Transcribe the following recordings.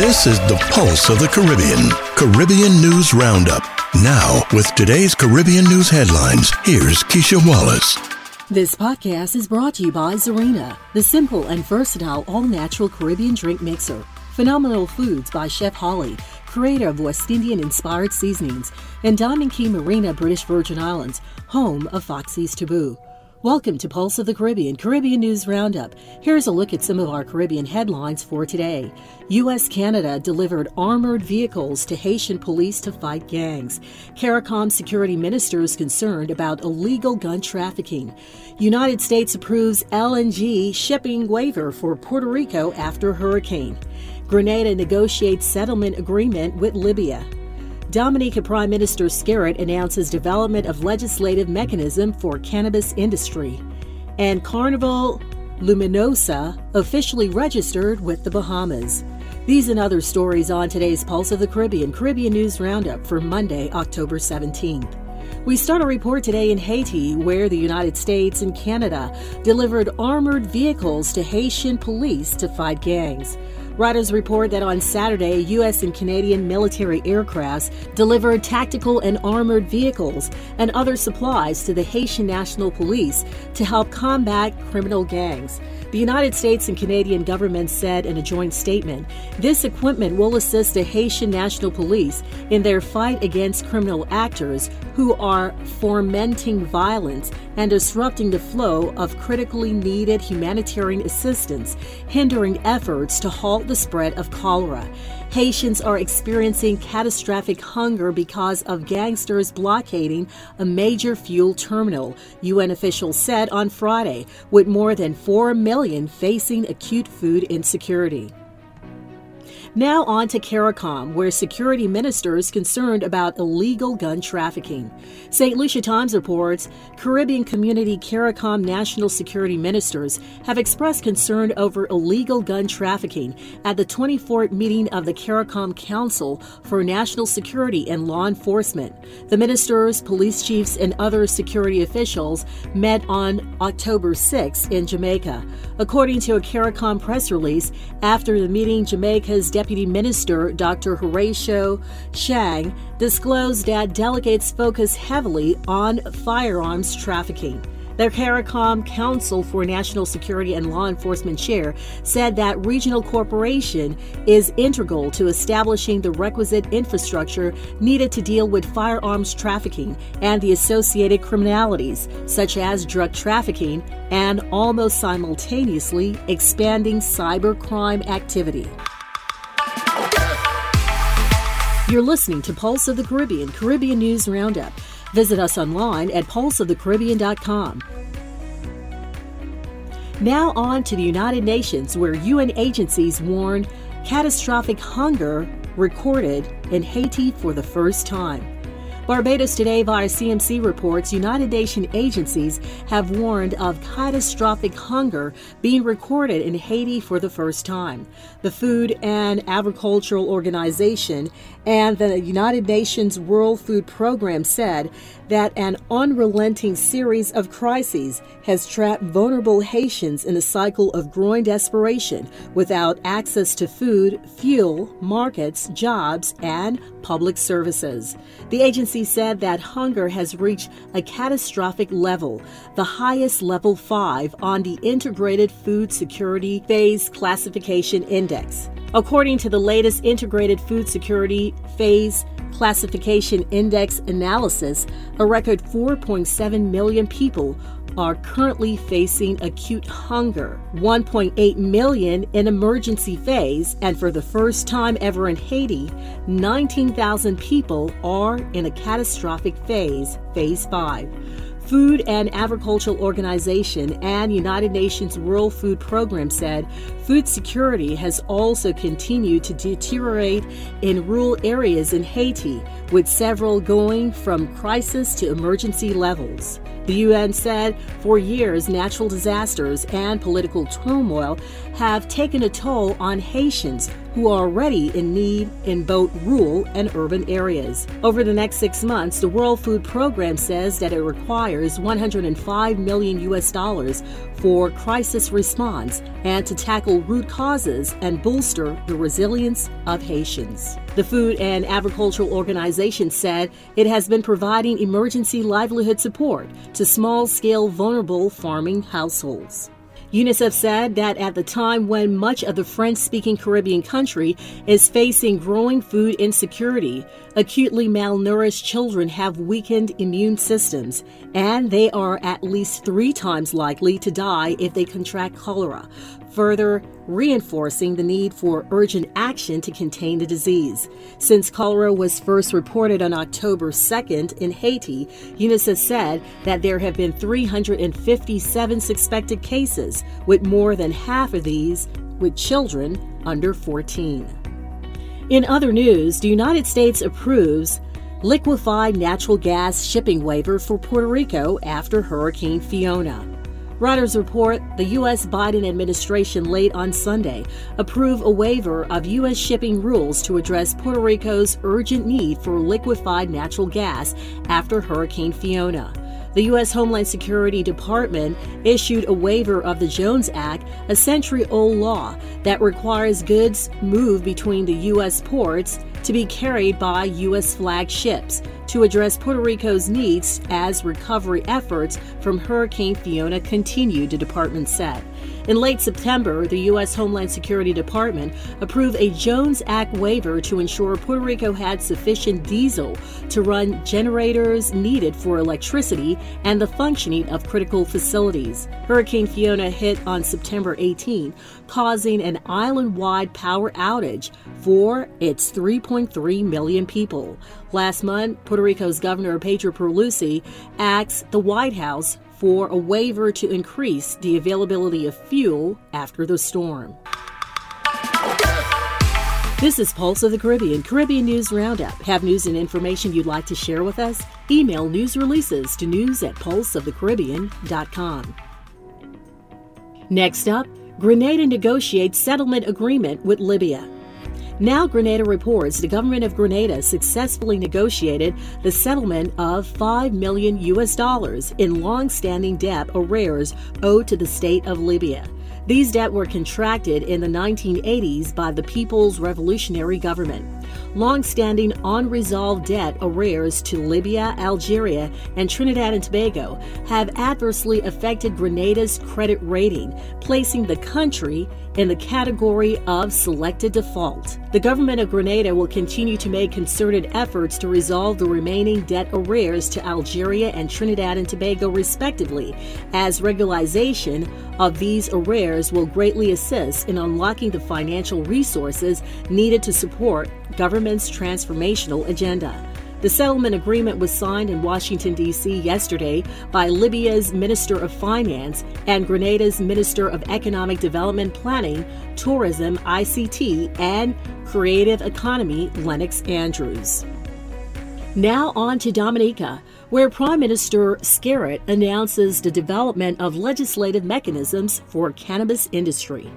This is the pulse of the Caribbean. Caribbean News Roundup. Now, with today's Caribbean news headlines, here's Keisha Wallace. This podcast is brought to you by Zarina, the simple and versatile all natural Caribbean drink mixer. Phenomenal Foods by Chef Holly, creator of West Indian inspired seasonings, and Diamond Cay Marina, British Virgin Islands, home of Foxy's Taboo. Welcome to Pulse of the Caribbean Caribbean News Roundup. Here's a look at some of our Caribbean headlines for today. U.S. Canada delivered armored vehicles to Haitian police to fight gangs. CARICOM security ministers concerned about illegal gun trafficking. United States approves LNG shipping waiver for Puerto Rico after hurricane. Grenada negotiates settlement agreement with Libya. Dominica Prime Minister Skerritt announces development of legislative mechanism for cannabis industry. And Carnival Luminosa officially registered with the Bahamas. These and other stories on today's Pulse of the Caribbean Caribbean News Roundup for Monday, October 17th. We start a report today in Haiti, where the United States and Canada delivered armored vehicles to Haitian police to fight gangs. Reuters report that on Saturday, U.S. and Canadian military aircrafts delivered tactical and armored vehicles and other supplies to the Haitian National Police to help combat criminal gangs. The United States and Canadian governments said in a joint statement this equipment will assist the Haitian National Police in their fight against criminal actors who are fomenting violence and disrupting the flow of critically needed humanitarian assistance, hindering efforts to halt the spread of cholera. Haitians are experiencing catastrophic hunger because of gangsters blockading a major fuel terminal, UN officials said on Friday, with more than 4 million facing acute food insecurity. Now on to CARICOM, where security ministers concerned about illegal gun trafficking. St. Lucia Times reports Caribbean Community CARICOM national security ministers have expressed concern over illegal gun trafficking at the 24th meeting of the CARICOM Council for National Security and Law Enforcement. The ministers, police chiefs, and other security officials met on October 6 in Jamaica. According to a CARICOM press release, after the meeting, Jamaica's Deputy Minister Dr. Horatio Chang disclosed that delegates focus heavily on firearms trafficking. The CARICOM Council for National Security and Law Enforcement chair said that regional cooperation is integral to establishing the requisite infrastructure needed to deal with firearms trafficking and the associated criminalities, such as drug trafficking, and almost simultaneously expanding cybercrime activity. You're listening to Pulse of the Caribbean, Caribbean News Roundup. Visit us online at pulseofthecaribbean.com. Now on to the United Nations, where UN agencies warn catastrophic hunger recorded in Haiti for the first time. Barbados Today via CMC reports United Nations agencies have warned of catastrophic hunger being recorded in Haiti for the first time. The Food and Agricultural Organization and the United Nations World Food Program said that an unrelenting series of crises has trapped vulnerable Haitians in a cycle of growing desperation without access to food, fuel, markets, jobs, and public services. The agency said that hunger has reached a catastrophic level, the highest level 5 on the Integrated Food Security Phase Classification Index. According to the latest Integrated Food Security Phase Classification Index analysis, a record 4.7 million people are currently facing acute hunger, 1.8 million in emergency phase, and for the first time ever in Haiti, 19,000 people are in a catastrophic phase, phase 5. Food and Agricultural Organization and United Nations World Food Program said food security has also continued to deteriorate in rural areas in Haiti, with several going from crisis to emergency levels. The UN said for years, natural disasters and political turmoil have taken a toll on Haitians who are already in need in both rural and urban areas. Over the next six months, the World Food Program says that it requires 105 million US dollars for crisis response and to tackle root causes and bolster the resilience of Haitians. The Food and Agricultural Organization said it has been providing emergency livelihood support to small scale vulnerable farming households. UNICEF said that at the time when much of the French speaking Caribbean country is facing growing food insecurity, acutely malnourished children have weakened immune systems, and they are at least three times likely to die if they contract cholera, further reinforcing the need for urgent action to contain the disease. Since cholera was first reported on October 2nd in Haiti, UNICEF said that there have been 357 suspected cases, with more than half of these with children under 14. In other news, the United States approves liquefied natural gas shipping waiver for Puerto Rico after Hurricane Fiona. Reuters report the U.S. Biden administration late on Sunday approved a waiver of U.S. shipping rules to address Puerto Rico's urgent need for liquefied natural gas after Hurricane Fiona. The U.S. Homeland Security Department issued a waiver of the Jones Act, a century old law that requires goods moved between the U.S. ports to be carried by U.S. flagged ships to address Puerto Rico's needs as recovery efforts from Hurricane Fiona continued, the department said. In late September, the U.S. Homeland Security Department approved a Jones Act waiver to ensure Puerto Rico had sufficient diesel to run generators needed for electricity and the functioning of critical facilities. Hurricane Fiona hit on September 18, causing an island wide power outage for its 3.3 million people. Last month, Puerto Rico's Governor Pedro Pierluisi asked the White House for a waiver to increase the availability of fuel after the storm. This is Pulse of the Caribbean, Caribbean News Roundup. Have news and information you'd like to share with us? Email news releases to news at pulseofthecaribbean.com. Next up, Grenada negotiates settlement agreement with Libya. Now, Grenada reports the government of Grenada successfully negotiated the settlement of 5 million US dollars in long-standing debt arrears owed to the state of Libya. These debt were contracted in the 1980s by the People's Revolutionary Government. Long-standing unresolved debt arrears to Libya, Algeria, and Trinidad and Tobago have adversely affected Grenada's credit rating, placing the country in the category of selected default. The government of Grenada will continue to make concerted efforts to resolve the remaining debt arrears to Algeria and Trinidad and Tobago, respectively, as regularization of these arrears will greatly assist in unlocking the financial resources needed to support government's transformational agenda. The settlement agreement was signed in Washington, D.C. yesterday by Libya's Minister of Finance and Grenada's Minister of Economic Development Planning, Tourism, ICT, and Creative Economy, Lennox Andrews. Now on to Dominica, where Prime Minister Skerritt announces the development of legislative mechanisms for cannabis industry.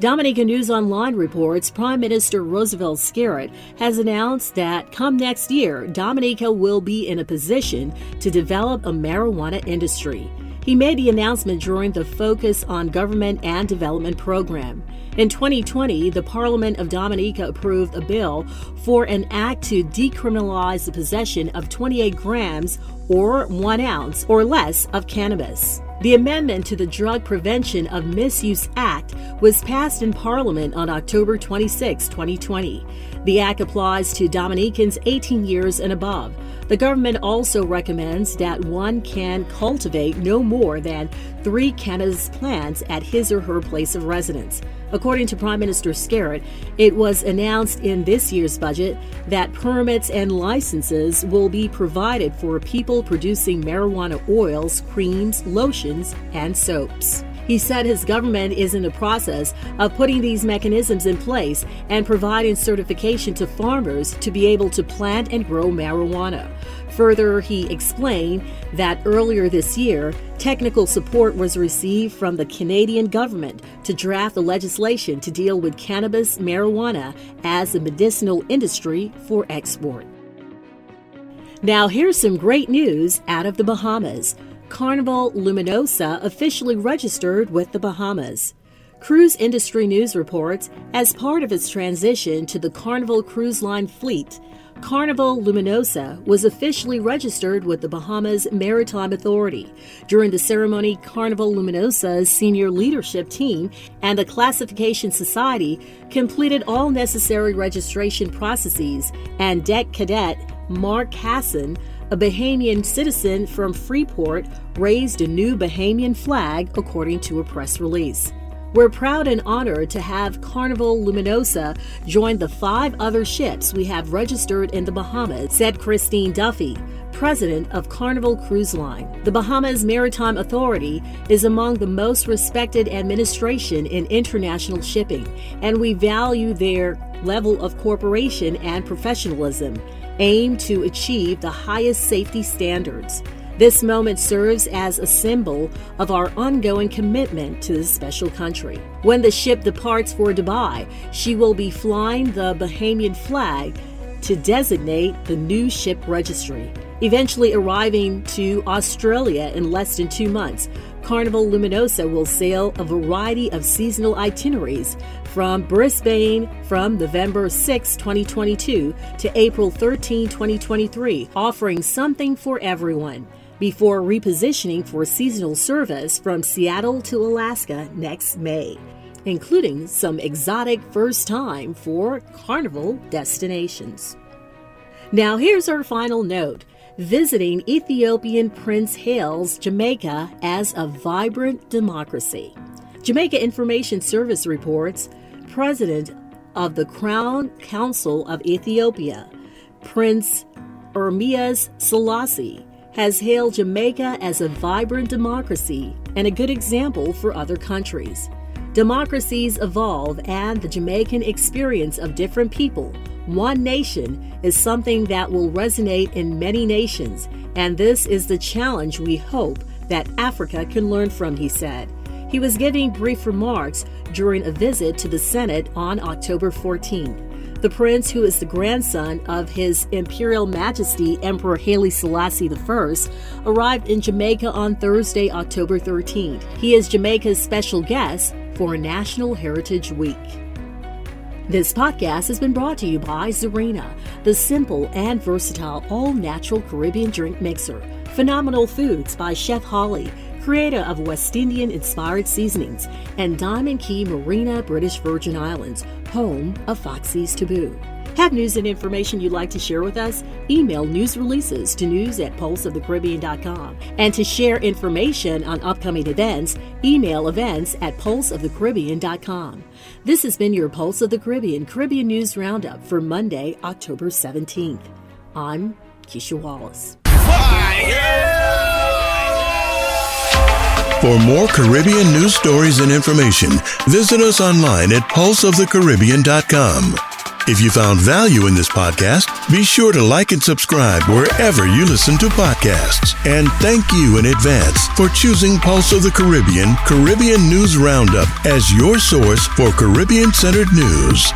Dominica News Online reports Prime Minister Roosevelt Skerritt has announced that come next year, Dominica will be in a position to develop a marijuana industry. He made the announcement during the Focus on Government and Development program. In 2020, the Parliament of Dominica approved a bill for an act to decriminalize the possession of 28 grams or one ounce or less of cannabis. The amendment to the Drug Prevention of Misuse Act was passed in Parliament on October 26, 2020. The act applies to Dominicans 18 years and above. The government also recommends that one can cultivate no more than three cannabis plants at his or her place of residence. According to Prime Minister Skerritt, it was announced in this year's budget that permits and licenses will be provided for people producing marijuana oils, creams, lotions, and soaps. He said his government is in the process of putting these mechanisms in place and providing certification to farmers to be able to plant and grow marijuana. Further, he explained that earlier this year, technical support was received from the Canadian government to draft the legislation to deal with cannabis marijuana as a medicinal industry for export. Now, here's some great news out of the Bahamas. Carnival Luminosa officially registered with the Bahamas. Cruise Industry News reports as part of its transition to the Carnival Cruise Line fleet, Carnival Luminosa was officially registered with the Bahamas Maritime Authority. During the ceremony, Carnival Luminosa's senior leadership team and the Classification Society completed all necessary registration processes, and deck cadet Mark Hassan a Bahamian citizen from Freeport raised a new Bahamian flag, according to a press release. We're proud and honored to have Carnival Luminosa join the five other ships we have registered in the Bahamas, said Christine Duffy, president of Carnival Cruise Line. The Bahamas Maritime Authority is among the most respected administration in international shipping, and we value their level of cooperation and professionalism aim to achieve the highest safety standards. This moment serves as a symbol of our ongoing commitment to this special country. When the ship departs for Dubai, she will be flying the Bahamian flag to designate the new ship registry. Eventually arriving to Australia in less than two months, Carnival Luminosa will sail a variety of seasonal itineraries from Brisbane from November 6, 2022 to April 13, 2023, offering something for everyone before repositioning for seasonal service from Seattle to Alaska next May, including some exotic first time for carnival destinations. Now, here's our final note visiting Ethiopian Prince hails Jamaica as a vibrant democracy. Jamaica Information Service reports President of the Crown Council of Ethiopia, Prince Ermias Selassie, has hailed Jamaica as a vibrant democracy and a good example for other countries. Democracies evolve, and the Jamaican experience of different people one nation is something that will resonate in many nations, and this is the challenge we hope that Africa can learn from, he said. He was giving brief remarks during a visit to the Senate on October 14. The prince, who is the grandson of His Imperial Majesty Emperor Haile Selassie I, arrived in Jamaica on Thursday, October 13. He is Jamaica's special guest for National Heritage Week. This podcast has been brought to you by Zarina, the simple and versatile all natural Caribbean drink mixer. Phenomenal Foods by Chef Holly, creator of West Indian inspired seasonings, and Diamond Cay Marina, British Virgin Islands, home of Foxy's Taboo. Have news and information you'd like to share with us? Email news releases to news at pulseofthecaribbean.com. And to share information on upcoming events, email events at pulseofthecaribbean.com. This has been your Pulse of the Caribbean Caribbean News Roundup for Monday, October 17th. I'm Keisha Wallace. For more Caribbean news stories and information, visit us online at pulseofthecaribbean.com. If you found value in this podcast, be sure to like and subscribe wherever you listen to podcasts. And thank you in advance for choosing Pulse of the Caribbean Caribbean News Roundup as your source for Caribbean centered news.